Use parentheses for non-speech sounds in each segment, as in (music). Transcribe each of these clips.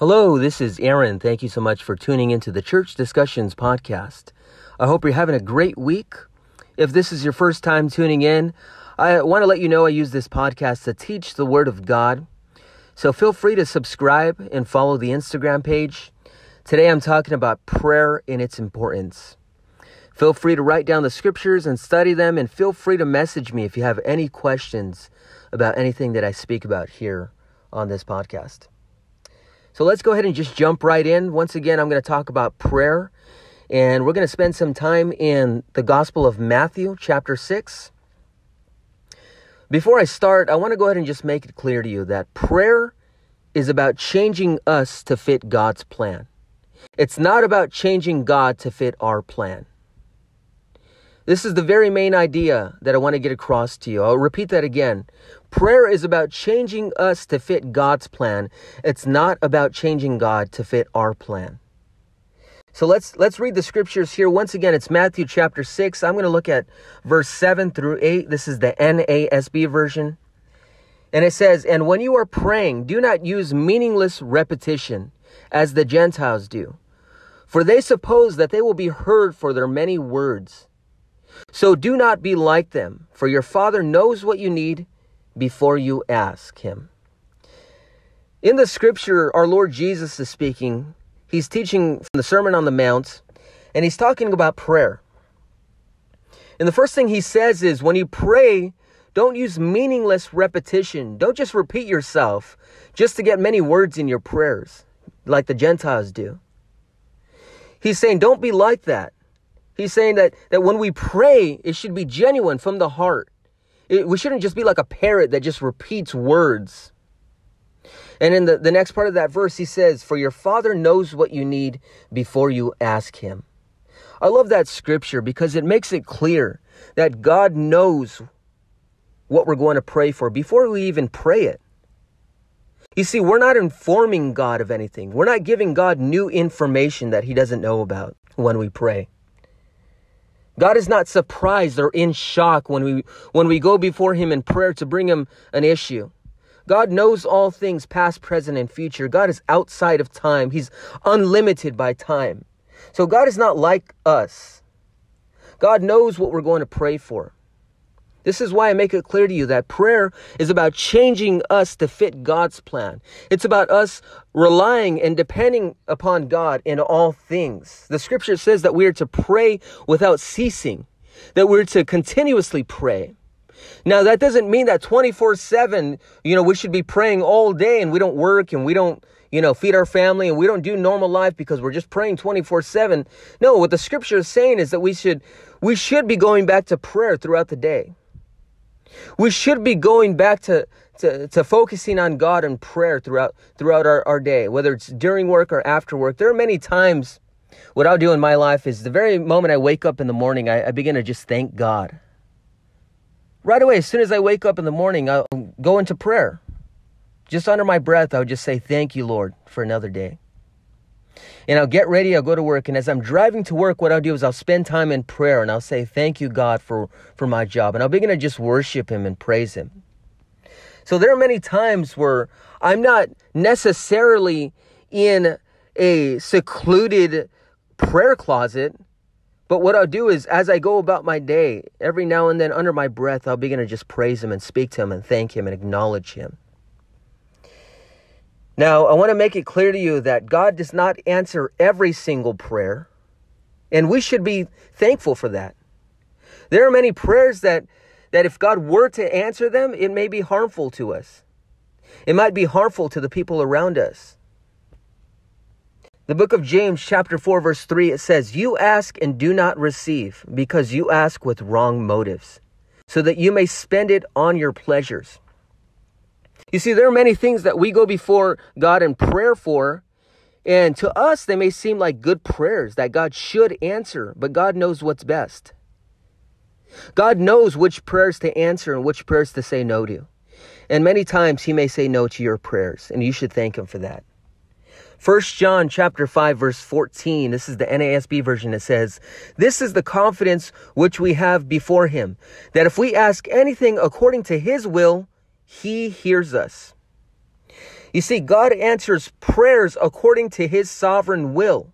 Hello, this is Aaron. Thank you so much for tuning into the Church Discussions podcast. I hope you're having a great week. If this is your first time tuning in, I want to let you know I use this podcast to teach the Word of God. So feel free to subscribe and follow the Instagram page. Today I'm talking about prayer and its importance. Feel free to write down the scriptures and study them, and feel free to message me if you have any questions about anything that I speak about here on this podcast. So let's go ahead and just jump right in. Once again, I'm going to talk about prayer, and we're going to spend some time in the Gospel of Matthew, chapter 6. Before I start, I want to go ahead and just make it clear to you that prayer is about changing us to fit God's plan. It's not about changing God to fit our plan. This is the very main idea that I want to get across to you. I'll repeat that again. Prayer is about changing us to fit God's plan. It's not about changing God to fit our plan. So let's let's read the scriptures here. Once again, it's Matthew chapter 6. I'm going to look at verse 7 through 8. This is the NASB version. And it says, "And when you are praying, do not use meaningless repetition as the Gentiles do, for they suppose that they will be heard for their many words." So do not be like them, for your Father knows what you need before you ask Him. In the scripture, our Lord Jesus is speaking. He's teaching from the Sermon on the Mount, and he's talking about prayer. And the first thing he says is when you pray, don't use meaningless repetition. Don't just repeat yourself just to get many words in your prayers like the Gentiles do. He's saying, don't be like that. He's saying that, that when we pray, it should be genuine from the heart. It, we shouldn't just be like a parrot that just repeats words. And in the, the next part of that verse, he says, For your father knows what you need before you ask him. I love that scripture because it makes it clear that God knows what we're going to pray for before we even pray it. You see, we're not informing God of anything. We're not giving God new information that he doesn't know about when we pray. God is not surprised or in shock when we when we go before him in prayer to bring him an issue. God knows all things past, present and future. God is outside of time. He's unlimited by time. So God is not like us. God knows what we're going to pray for. This is why I make it clear to you that prayer is about changing us to fit God's plan. It's about us relying and depending upon God in all things. The scripture says that we are to pray without ceasing, that we're to continuously pray. Now, that doesn't mean that 24 7, you know, we should be praying all day and we don't work and we don't, you know, feed our family and we don't do normal life because we're just praying 24 7. No, what the scripture is saying is that we should, we should be going back to prayer throughout the day. We should be going back to, to, to focusing on God and prayer throughout throughout our, our day, whether it's during work or after work. There are many times what I'll do in my life is the very moment I wake up in the morning, I, I begin to just thank God. Right away, as soon as I wake up in the morning, I'll go into prayer. Just under my breath, I'll just say, Thank you, Lord, for another day and I'll get ready, I'll go to work. And as I'm driving to work, what I'll do is I'll spend time in prayer and I'll say, Thank you, God, for, for my job. And I'll begin to just worship Him and praise Him. So there are many times where I'm not necessarily in a secluded prayer closet. But what I'll do is, as I go about my day, every now and then under my breath, I'll begin to just praise Him and speak to Him and thank Him and acknowledge Him. Now, I want to make it clear to you that God does not answer every single prayer, and we should be thankful for that. There are many prayers that, that if God were to answer them, it may be harmful to us. It might be harmful to the people around us. The book of James, chapter 4, verse 3, it says, You ask and do not receive, because you ask with wrong motives, so that you may spend it on your pleasures. You see, there are many things that we go before God in prayer for, and to us, they may seem like good prayers that God should answer, but God knows what's best. God knows which prayers to answer and which prayers to say no to. And many times he may say no to your prayers, and you should thank him for that. 1 John chapter 5 verse 14 this is the NASB version it says this is the confidence which we have before him that if we ask anything according to his will he hears us. You see, God answers prayers according to his sovereign will.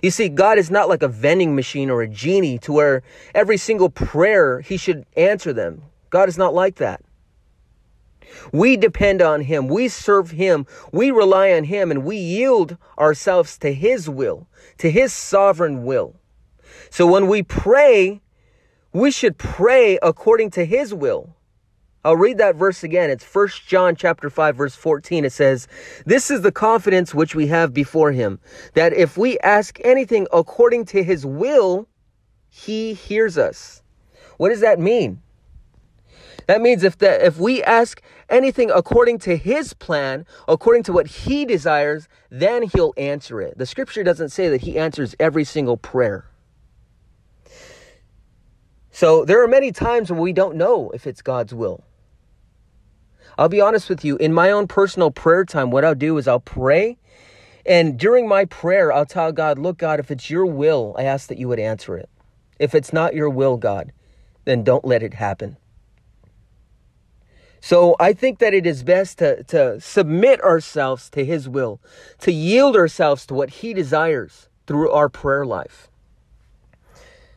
You see, God is not like a vending machine or a genie to where every single prayer he should answer them. God is not like that. We depend on him. We serve him. We rely on him and we yield ourselves to his will, to his sovereign will. So when we pray, we should pray according to his will. I'll read that verse again. It's 1 John chapter 5 verse 14. It says, "This is the confidence which we have before him, that if we ask anything according to his will, he hears us." What does that mean? That means if the, if we ask anything according to his plan, according to what he desires, then he'll answer it. The scripture doesn't say that he answers every single prayer. So there are many times when we don't know if it's God's will. I'll be honest with you, in my own personal prayer time, what I'll do is I'll pray. And during my prayer, I'll tell God, look, God, if it's your will, I ask that you would answer it. If it's not your will, God, then don't let it happen. So I think that it is best to, to submit ourselves to His will, to yield ourselves to what He desires through our prayer life.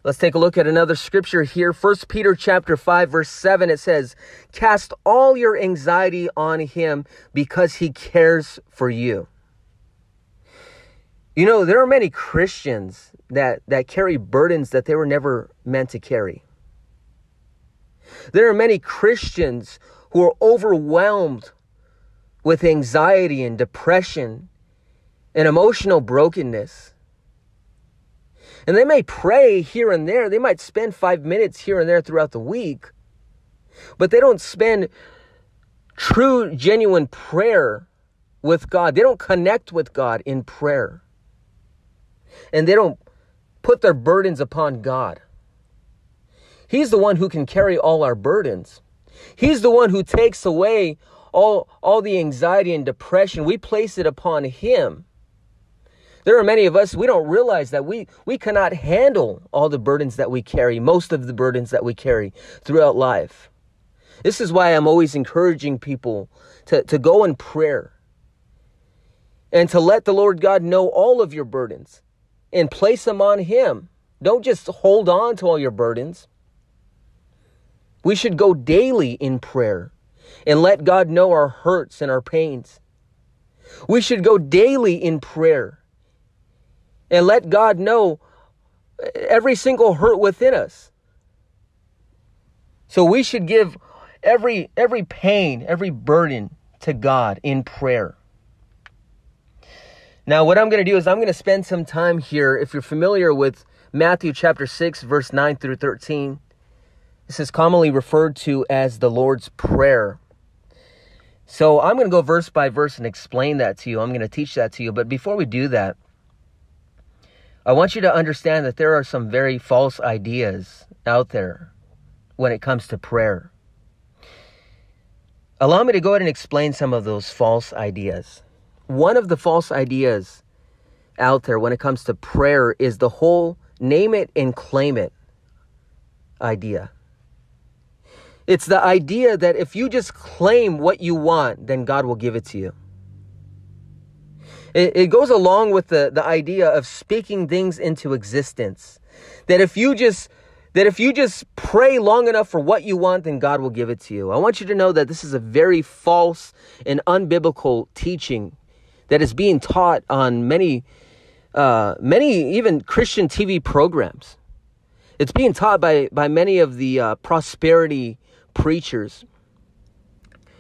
Let's take a look at another scripture here. First Peter chapter 5 verse 7 it says, "Cast all your anxiety on him because he cares for you." You know, there are many Christians that that carry burdens that they were never meant to carry. There are many Christians who are overwhelmed with anxiety and depression and emotional brokenness. And they may pray here and there. They might spend five minutes here and there throughout the week, but they don't spend true, genuine prayer with God. They don't connect with God in prayer. And they don't put their burdens upon God. He's the one who can carry all our burdens. He's the one who takes away all, all the anxiety and depression. We place it upon Him. There are many of us, we don't realize that we, we cannot handle all the burdens that we carry, most of the burdens that we carry throughout life. This is why I'm always encouraging people to, to go in prayer and to let the Lord God know all of your burdens and place them on Him. Don't just hold on to all your burdens. We should go daily in prayer and let God know our hurts and our pains. We should go daily in prayer and let God know every single hurt within us. So we should give every every pain, every burden to God in prayer. Now, what I'm going to do is I'm going to spend some time here. If you're familiar with Matthew chapter 6, verse 9 through 13, this is commonly referred to as the Lord's Prayer. So I'm going to go verse by verse and explain that to you. I'm going to teach that to you. But before we do that, I want you to understand that there are some very false ideas out there when it comes to prayer. Allow me to go ahead and explain some of those false ideas. One of the false ideas out there when it comes to prayer is the whole name it and claim it idea. It's the idea that if you just claim what you want, then God will give it to you. It, it goes along with the, the idea of speaking things into existence. That if you just that if you just pray long enough for what you want, then God will give it to you. I want you to know that this is a very false and unbiblical teaching that is being taught on many, uh, many even Christian TV programs. It's being taught by, by many of the uh, prosperity preachers.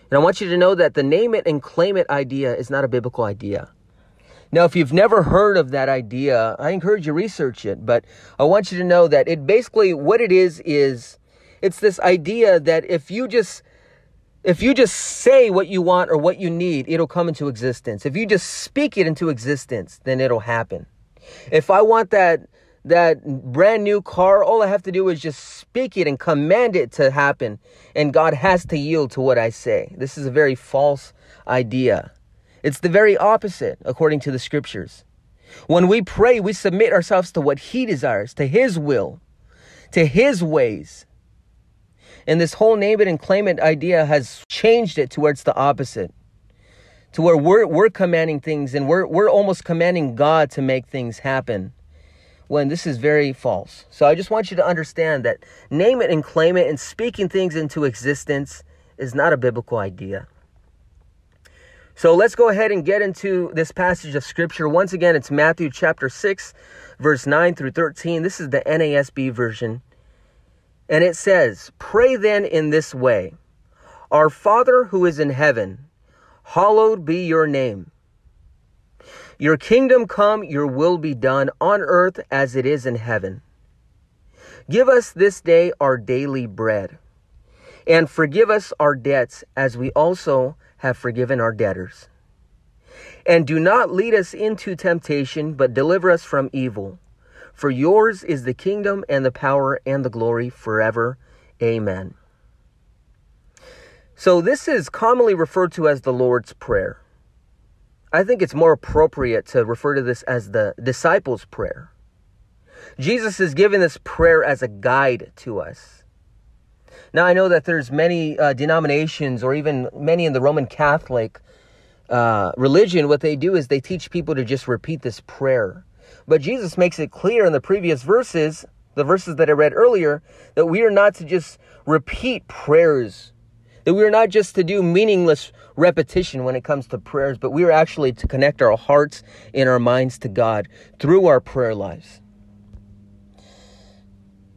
And I want you to know that the name it and claim it idea is not a biblical idea. Now, if you've never heard of that idea, I encourage you to research it, but I want you to know that it basically what it is is it's this idea that if you just if you just say what you want or what you need, it'll come into existence. If you just speak it into existence, then it'll happen. If I want that that brand new car, all I have to do is just speak it and command it to happen, and God has to yield to what I say. This is a very false idea. It's the very opposite, according to the scriptures. When we pray, we submit ourselves to what He desires, to His will, to His ways. And this whole name it and claim it idea has changed it to where it's the opposite. To where we're, we're commanding things and we're, we're almost commanding God to make things happen when this is very false. So I just want you to understand that name it and claim it and speaking things into existence is not a biblical idea. So let's go ahead and get into this passage of scripture. Once again, it's Matthew chapter 6, verse 9 through 13. This is the NASB version. And it says, Pray then in this way Our Father who is in heaven, hallowed be your name. Your kingdom come, your will be done on earth as it is in heaven. Give us this day our daily bread, and forgive us our debts as we also have forgiven our debtors. And do not lead us into temptation, but deliver us from evil. For yours is the kingdom and the power and the glory forever. Amen. So, this is commonly referred to as the Lord's Prayer. I think it's more appropriate to refer to this as the disciples' prayer. Jesus is giving this prayer as a guide to us. Now, I know that there's many uh, denominations, or even many in the Roman Catholic uh, religion, what they do is they teach people to just repeat this prayer. But Jesus makes it clear in the previous verses, the verses that I read earlier, that we are not to just repeat prayers, that we are not just to do meaningless repetition when it comes to prayers, but we are actually to connect our hearts and our minds to God through our prayer lives.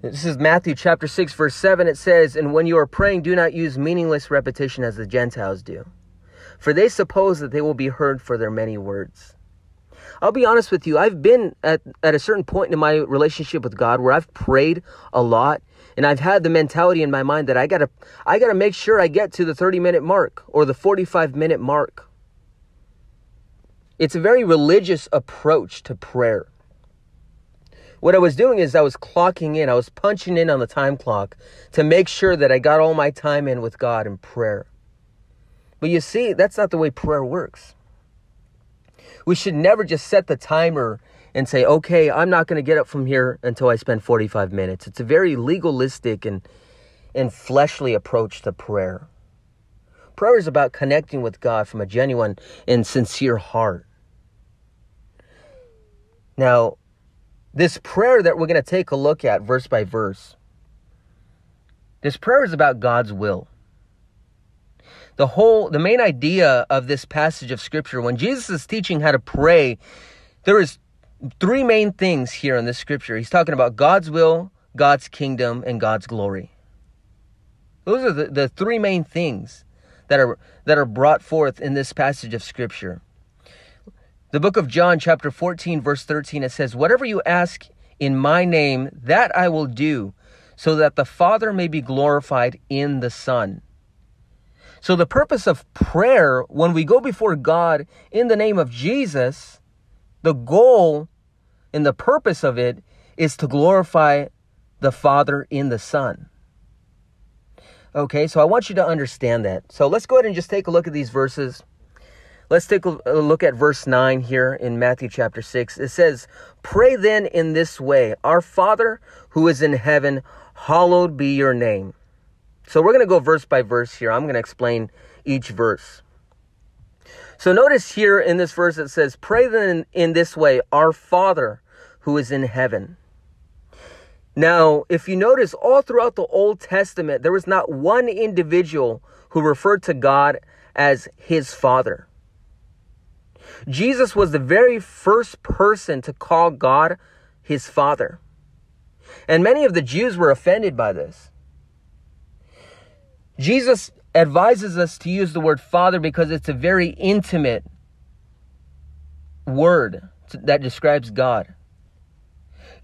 This is Matthew chapter 6, verse 7. It says, And when you are praying, do not use meaningless repetition as the Gentiles do, for they suppose that they will be heard for their many words. I'll be honest with you. I've been at, at a certain point in my relationship with God where I've prayed a lot and I've had the mentality in my mind that I gotta, I gotta make sure I get to the 30 minute mark or the 45 minute mark. It's a very religious approach to prayer. What I was doing is I was clocking in, I was punching in on the time clock to make sure that I got all my time in with God in prayer. But you see, that's not the way prayer works. We should never just set the timer and say, okay, I'm not going to get up from here until I spend 45 minutes. It's a very legalistic and, and fleshly approach to prayer. Prayer is about connecting with God from a genuine and sincere heart. Now, this prayer that we're going to take a look at verse by verse, this prayer is about God's will. The whole the main idea of this passage of scripture when jesus is teaching how to pray there is three main things here in this scripture. He's talking about god's will god's kingdom and god's glory. Those are the, the three main things that are that are brought forth in this passage of scripture the book of john chapter 14 verse 13 it says whatever you ask in my name that i will do so that the father may be glorified in the son so, the purpose of prayer, when we go before God in the name of Jesus, the goal and the purpose of it is to glorify the Father in the Son. Okay, so I want you to understand that. So, let's go ahead and just take a look at these verses. Let's take a look at verse 9 here in Matthew chapter 6. It says, Pray then in this way Our Father who is in heaven, hallowed be your name. So we're going to go verse by verse here. I'm going to explain each verse. So notice here in this verse it says, Pray then in this way, Our Father who is in heaven. Now, if you notice, all throughout the Old Testament, there was not one individual who referred to God as his Father. Jesus was the very first person to call God his Father. And many of the Jews were offended by this. Jesus advises us to use the word father because it's a very intimate word that describes God.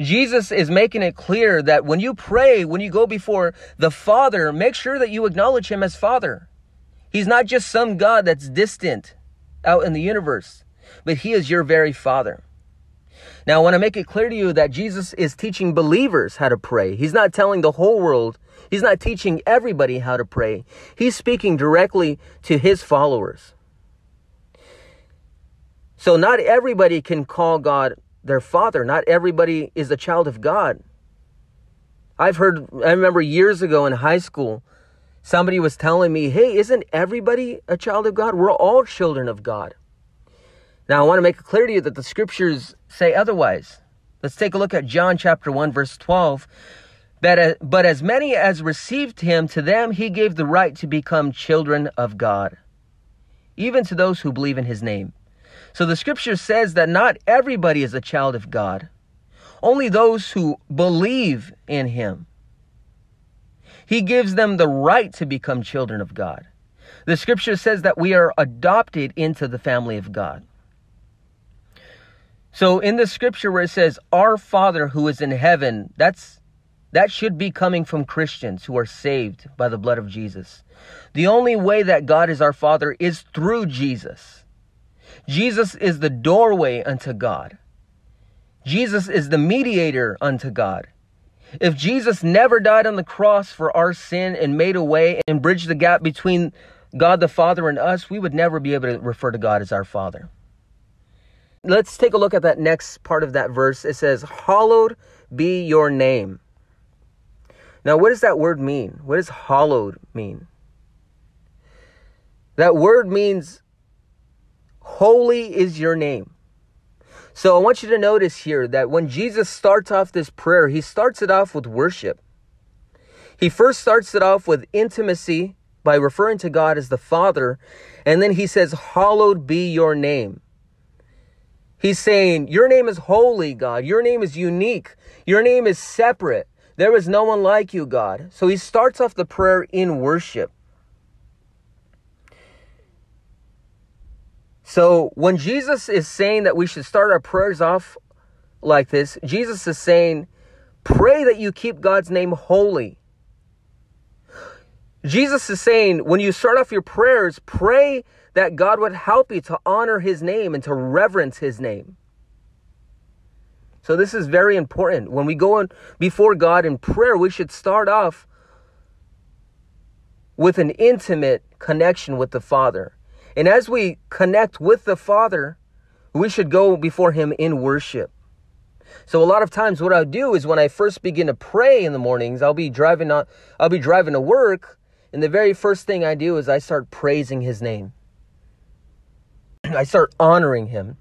Jesus is making it clear that when you pray, when you go before the Father, make sure that you acknowledge Him as Father. He's not just some God that's distant out in the universe, but He is your very Father. Now, I want to make it clear to you that Jesus is teaching believers how to pray. He's not telling the whole world He's not teaching everybody how to pray. He's speaking directly to his followers. So, not everybody can call God their father. Not everybody is a child of God. I've heard, I remember years ago in high school, somebody was telling me, hey, isn't everybody a child of God? We're all children of God. Now, I want to make it clear to you that the scriptures say otherwise. Let's take a look at John chapter 1, verse 12. But, uh, but as many as received him, to them he gave the right to become children of God, even to those who believe in his name. So the scripture says that not everybody is a child of God, only those who believe in him. He gives them the right to become children of God. The scripture says that we are adopted into the family of God. So in the scripture where it says, Our Father who is in heaven, that's that should be coming from Christians who are saved by the blood of Jesus. The only way that God is our Father is through Jesus. Jesus is the doorway unto God. Jesus is the mediator unto God. If Jesus never died on the cross for our sin and made a way and bridged the gap between God the Father and us, we would never be able to refer to God as our Father. Let's take a look at that next part of that verse. It says, Hallowed be your name. Now, what does that word mean? What does hallowed mean? That word means holy is your name. So I want you to notice here that when Jesus starts off this prayer, he starts it off with worship. He first starts it off with intimacy by referring to God as the Father, and then he says, Hallowed be your name. He's saying, Your name is holy, God. Your name is unique. Your name is separate. There is no one like you, God. So he starts off the prayer in worship. So when Jesus is saying that we should start our prayers off like this, Jesus is saying, pray that you keep God's name holy. Jesus is saying, when you start off your prayers, pray that God would help you to honor his name and to reverence his name. So this is very important. When we go in before God in prayer, we should start off with an intimate connection with the Father. And as we connect with the Father, we should go before him in worship. So a lot of times what I'll do is when I first begin to pray in the mornings, I'll be driving on I'll be driving to work, and the very first thing I do is I start praising his name. (clears throat) I start honoring him.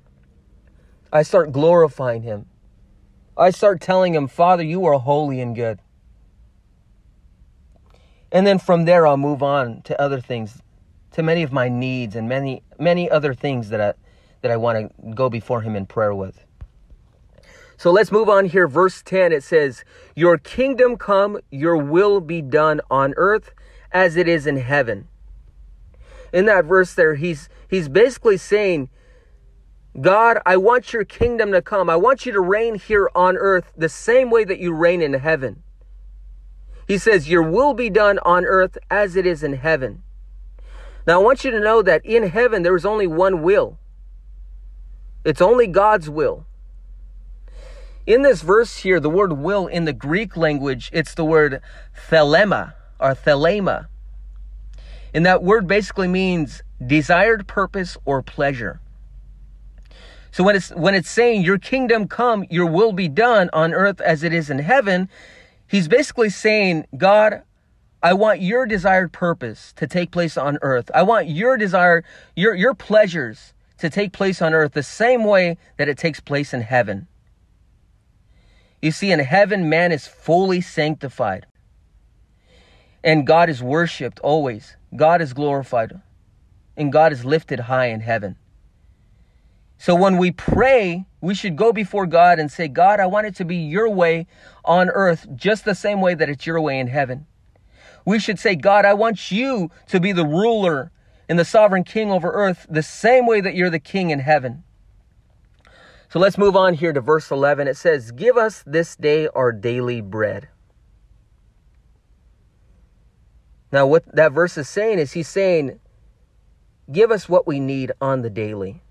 I start glorifying him. I start telling him, Father, you are holy and good. And then from there, I'll move on to other things, to many of my needs and many, many other things that I, that I want to go before him in prayer with. So let's move on here. Verse 10, it says, Your kingdom come, your will be done on earth as it is in heaven. In that verse there, he's, he's basically saying, God, I want your kingdom to come. I want you to reign here on earth the same way that you reign in heaven. He says, Your will be done on earth as it is in heaven. Now, I want you to know that in heaven there is only one will, it's only God's will. In this verse here, the word will in the Greek language, it's the word thelema or thelema. And that word basically means desired purpose or pleasure. So when it's when it's saying your kingdom come, your will be done on earth as it is in heaven, he's basically saying, God, I want your desired purpose to take place on earth. I want your desire, your your pleasures to take place on earth the same way that it takes place in heaven. You see, in heaven, man is fully sanctified. And God is worshiped always. God is glorified. And God is lifted high in heaven. So when we pray, we should go before God and say, God, I want it to be your way on earth, just the same way that it's your way in heaven. We should say, God, I want you to be the ruler and the sovereign king over earth, the same way that you're the king in heaven. So let's move on here to verse 11. It says, Give us this day our daily bread. Now, what that verse is saying is, He's saying, Give us what we need on the daily.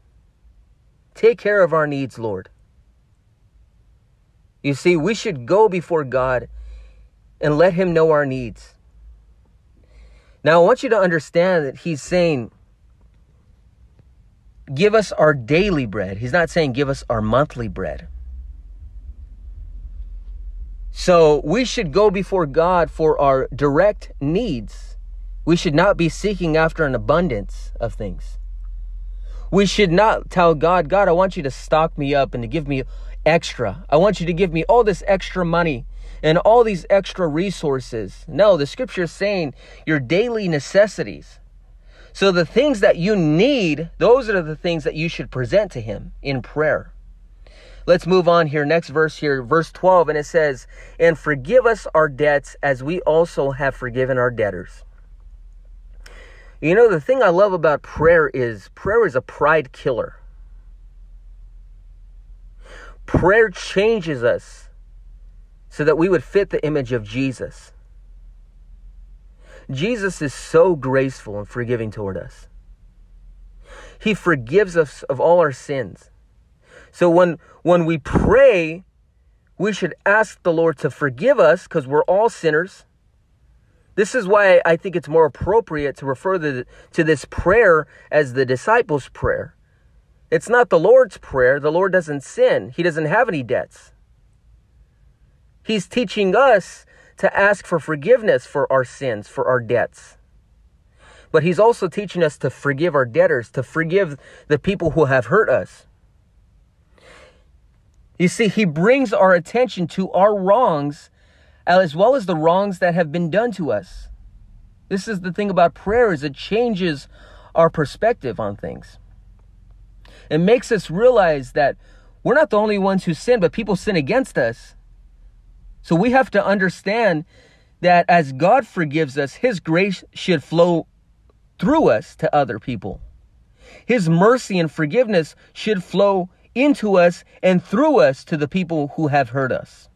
Take care of our needs, Lord. You see, we should go before God and let Him know our needs. Now, I want you to understand that He's saying, give us our daily bread. He's not saying give us our monthly bread. So we should go before God for our direct needs We should not be seeking after an abundance of things. We should not tell God, God, I want you to stock me up and to give me extra. I want you to give me all this extra money and all these extra resources. No, the scripture is saying your daily necessities. So the things that you need, those are the things that you should present to him in prayer. Let's move on here. Next verse here, verse 12, and it says, And forgive us our debts as we also have forgiven our debtors. You know, the thing I love about prayer is prayer is a pride killer. Prayer changes us so that we would fit the image of Jesus. Jesus is so graceful and forgiving toward us. He forgives us of all our sins. So when when we pray, we should ask the Lord to forgive us because we're all sinners. This is why I think it's more appropriate to refer to, to this prayer as the disciples' prayer. It's not the Lord's prayer. The Lord doesn't sin, He doesn't have any debts. He's teaching us to ask for forgiveness for our sins, for our debts. But He's also teaching us to forgive our debtors, to forgive the people who have hurt us. You see, He brings our attention to our wrongs uh, as well as the wrongs that have been done to us. This is the thing about prayer is it changes our perspective on things. It makes us realize that we're not the only ones who sin, but people sin against us. So we have to understand that as God forgives us, His grace should flow through us to other people. His mercy and forgiveness should flow into us and through us to the people who have heard us.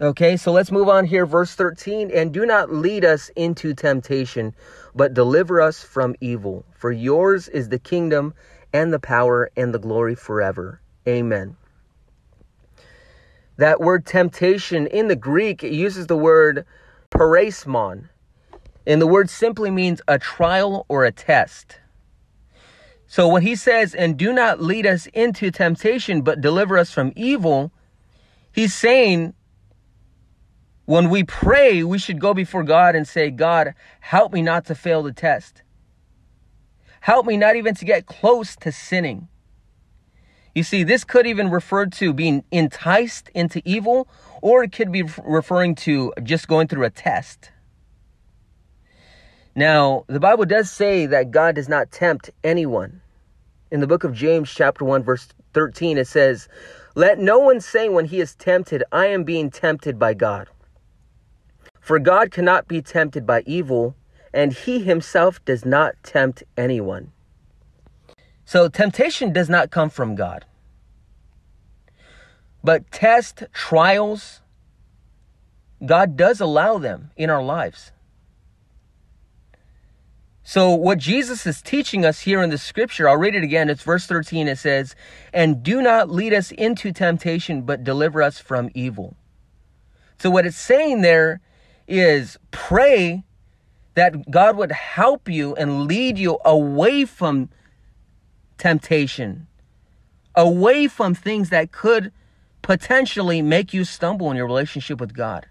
Okay, so let's move on here. Verse 13 And do not lead us into temptation, but deliver us from evil. For yours is the kingdom and the power and the glory forever. Amen. That word temptation in the Greek it uses the word peirasmon. And the word simply means a trial or a test. So when he says, and do not lead us into temptation, but deliver us from evil, he's saying when we pray, we should go before God and say, God, help me not to fail the test. Help me not even to get close to sinning. You see, this could even refer to being enticed into evil, or it could be referring to just going through a test. Now, the Bible does say that God does not tempt anyone. In the book of James, chapter 1, verse 13, it says, Let no one say when he is tempted, I am being tempted by God. For God cannot be tempted by evil, and he himself does not tempt anyone. So temptation does not come from God. But test, trials, God does allow them in our lives. So, what Jesus is teaching us here in the scripture, I'll read it again. It's verse 13. It says, And do not lead us into temptation, but deliver us from evil. So, what it's saying there is pray that God would help you and lead you away from temptation, away from things that could potentially make you stumble in your relationship with God.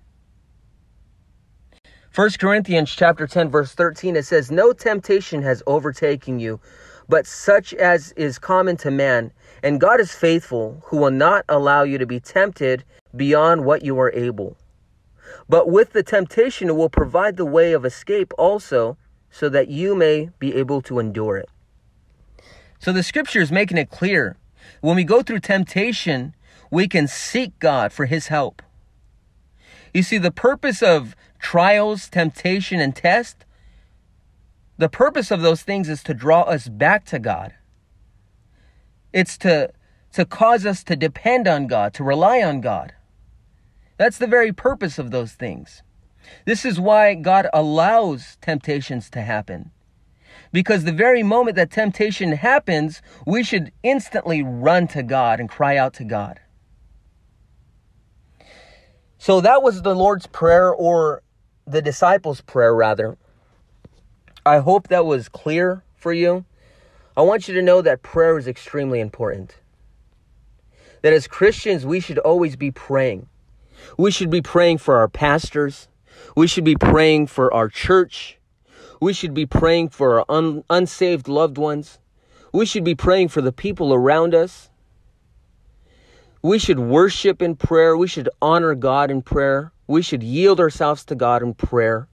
1 Corinthians chapter 10 verse 13 it says no temptation has overtaken you but such as is common to man and God is faithful who will not allow you to be tempted beyond what you are able but with the temptation, it will provide the way of escape also, so that you may be able to endure it. So the scripture is making it clear. When we go through temptation, we can seek God for his help. You see, the purpose of trials, temptation, and test, the purpose of those things is to draw us back to God. It's to, to cause us to depend on God, to rely on God. That's the very purpose of those things. This is why God allows temptations to happen. Because the very moment that temptation happens, we should instantly run to God and cry out to God. So that was the Lord's Prayer, or the disciples' prayer, rather. I hope that was clear for you. I want you to know that prayer is extremely important. That as Christians, we should always be praying. We should be praying for our pastors. We should be praying for our church. We should be praying for our un- unsaved loved ones. We should be praying for the people around us. We should worship in prayer. We should honor God in prayer. We should yield ourselves to God in prayer.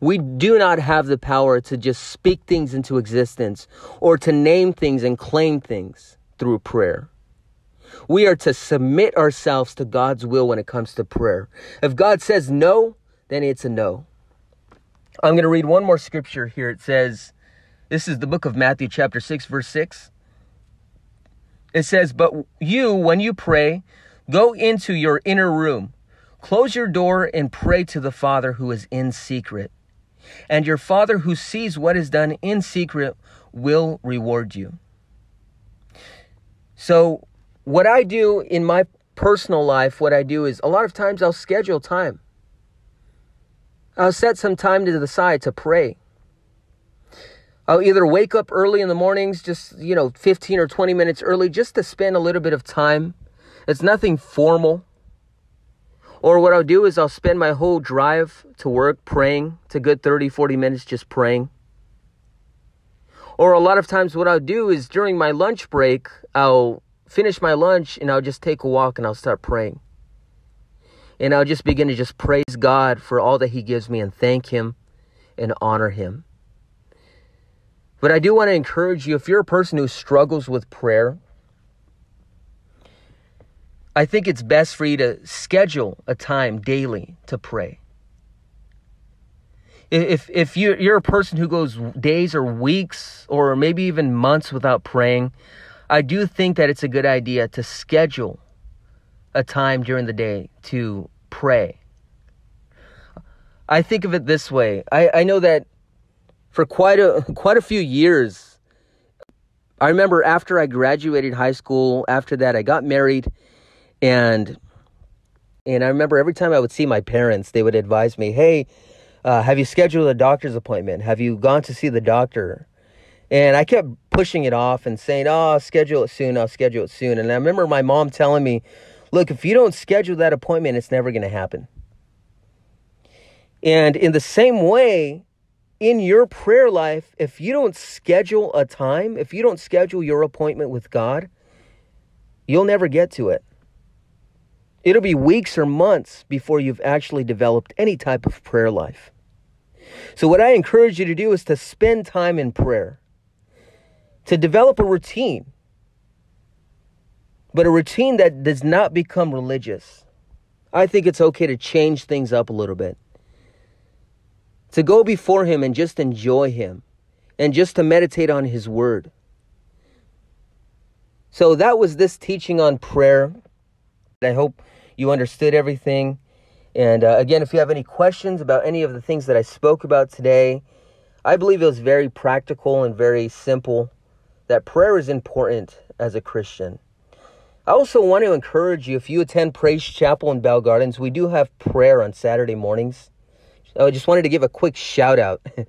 We do not have the power to just speak things into existence or to name things and claim things through prayer. We are to submit ourselves to God's will when it comes to prayer. If God says no, then it's a no. I'm going to read one more scripture here. It says, this is the book of Matthew, chapter 6, verse 6. It says, But you, when you pray, go into your inner room, close your door, and pray to the Father who is in secret and your Father who sees what is done in secret will reward you. So, what I do in my personal life, what I do is a lot of times I'll schedule time. I'll set some time to the side to pray. I'll either wake up early in the mornings, just, you know, 15 or 20 minutes early, just to spend a little bit of time. It's nothing formal. Or what I'll do is I'll spend my whole drive to work praying. to good 30, 40 minutes just praying. Or a lot of times what I'll do is during my lunch break, I'll finish my lunch and I'll just take a walk and I'll start praying. And I'll just begin to just praise God for all that He gives me and thank Him and honor Him. But I do want to encourage you if you're a person who struggles with prayer, I think it's best for you to schedule a time daily to pray. If if you're you're a person who goes days or weeks or maybe even months without praying, I do think that it's a good idea to schedule a time during the day to pray. I think of it this way. I, I know that for quite a (laughs) quite a few years I remember after I graduated high school, after that I got married and and I remember every time I would see my parents, they would advise me, "Hey, uh, have you scheduled a doctor's appointment? Have you gone to see the doctor?" And I kept pushing it off and saying, "Oh, I'll schedule it soon. I'll schedule it soon." And I remember my mom telling me, "Look, if you don't schedule that appointment, it's never going to happen." And in the same way, in your prayer life, if you don't schedule a time, if you don't schedule your appointment with God, you'll never get to it. It'll be weeks or months before you've actually developed any type of prayer life. So, what I encourage you to do is to spend time in prayer, to develop a routine, but a routine that does not become religious. I think it's okay to change things up a little bit, to go before Him and just enjoy Him, and just to meditate on His Word. So, that was this teaching on prayer. I hope you understood everything. And uh, again, if you have any questions about any of the things that I spoke about today, I believe it was very practical and very simple that prayer is important as a Christian. I also want to encourage you if you attend Praise Chapel in Bell Gardens, we do have prayer on Saturday mornings. I just wanted to give a quick shout out. (laughs)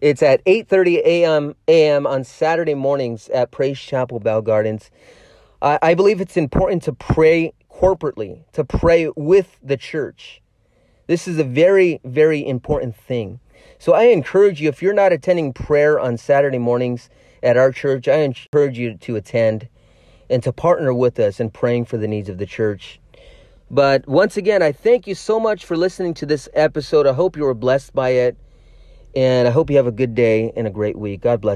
It's at 8:30 a.m. a.m. on Saturday mornings at Praise Chapel Bell Gardens. I, I believe it's important to pray corporately, to pray with the church. This is a very, very important thing. So I encourage you, if you're not attending prayer on Saturday mornings at our church, I encourage you to attend and to partner with us in praying for the needs of the church. But once again, I thank you so much for listening to this episode. I hope you were blessed by it. And I hope you have a good day and a great week. God bless.